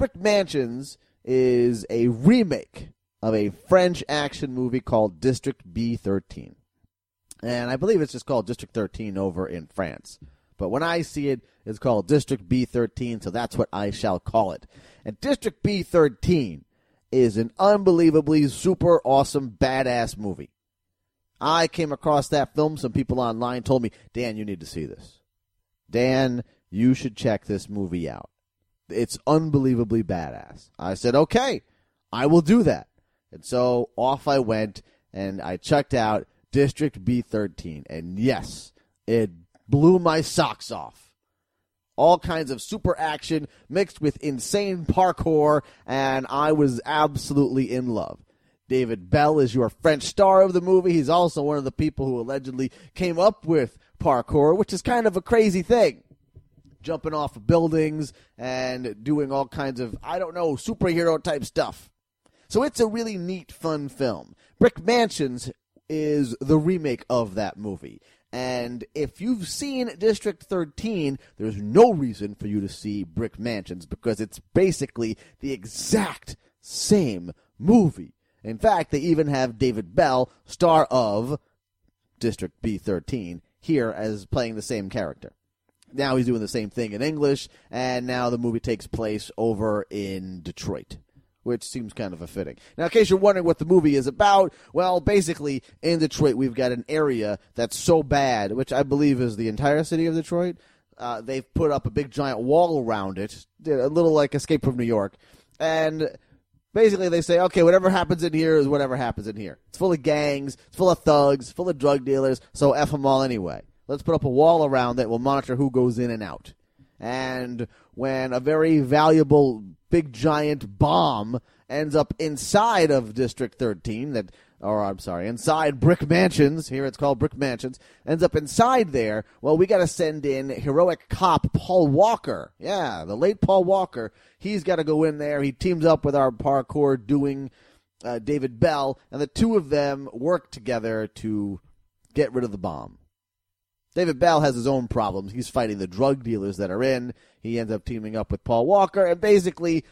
Brick Mansions is a remake of a French action movie called District B13. And I believe it's just called District 13 over in France. But when I see it, it's called District B13, so that's what I shall call it. And District B13 is an unbelievably super awesome badass movie. I came across that film. Some people online told me, Dan, you need to see this. Dan, you should check this movie out. It's unbelievably badass. I said, okay, I will do that. And so off I went and I checked out District B13. And yes, it blew my socks off. All kinds of super action mixed with insane parkour, and I was absolutely in love. David Belle is your French star of the movie. He's also one of the people who allegedly came up with parkour, which is kind of a crazy thing. Jumping off of buildings and doing all kinds of, I don't know, superhero type stuff. So it's a really neat, fun film. Brick Mansions is the remake of that movie. And if you've seen District 13, there's no reason for you to see Brick Mansions because it's basically the exact same movie. In fact, they even have David Belle, star of District B13, here as playing the same character. Now he's doing the same thing in English, and now the movie takes place over in Detroit which seems kind of a fitting. Now, in case you're wondering what the movie is about, well, basically, in Detroit, we've got an area that's so bad, which I believe is the entire city of Detroit. Uh, they've put up a big giant wall around it, a little like Escape from New York, and basically they say, okay, whatever happens in here is whatever happens in here. It's full of gangs, it's full of thugs, full of drug dealers, so F them all anyway. Let's put up a wall around that will monitor who goes in and out. And when a very valuable big giant bomb ends up inside of District 13 that or I'm sorry, inside Brick Mansions, here it's called Brick Mansions, ends up inside there. Well, we got to send in heroic cop Paul Walker. Yeah, the late Paul Walker. He's got to go in there. He teams up with our parkour doing uh, David Belle, and the two of them work together to get rid of the bomb. David Belle has his own problems. He's fighting the drug dealers that are in. He ends up teaming up with Paul Walker, and basically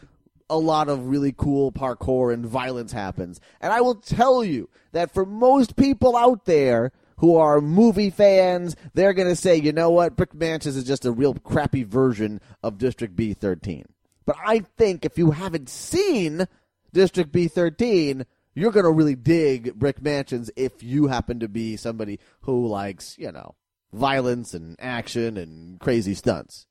a lot of really cool parkour and violence happens. And I will tell you that for most people out there who are movie fans, they're going to say, you know what, Brick Mansions is just a real crappy version of District B13. But I think if you haven't seen District B13, you're going to really dig Brick Mansions if you happen to be somebody who likes, you know, violence and action and crazy stunts.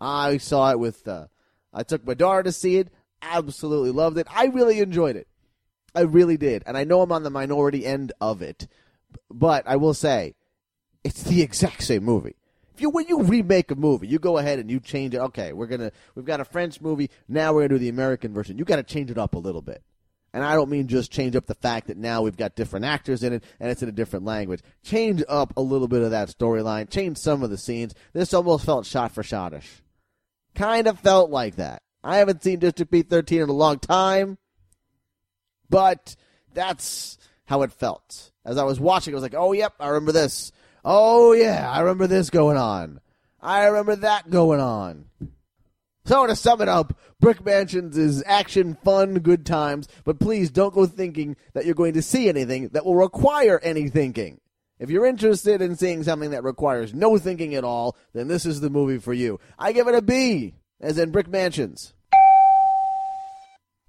I saw it with, uh, I took my daughter to see it, absolutely loved it. I really enjoyed it. I really did. And I know I'm on the minority end of it, but I will say, it's the exact same movie. If you when you remake a movie, you go ahead and you change it. Okay, we're gonna we've got a French movie now. We're gonna do the American version. You got to change it up a little bit. And I don't mean just change up the fact that now we've got different actors in it and it's in a different language. Change up a little bit of that storyline. Change some of the scenes. This almost felt shot for shotish. Kind of felt like that. I haven't seen District B13 in a long time, but that's how it felt. As I was watching, I was like, oh, yep, I remember this. Oh, yeah, I remember this going on. I remember that going on. So to sum it up, Brick Mansions is action, fun, good times, but please don't go thinking that you're going to see anything that will require any thinking. If you're interested in seeing something that requires no thinking at all, then this is the movie for you. I give it a B, as in Brick Mansions.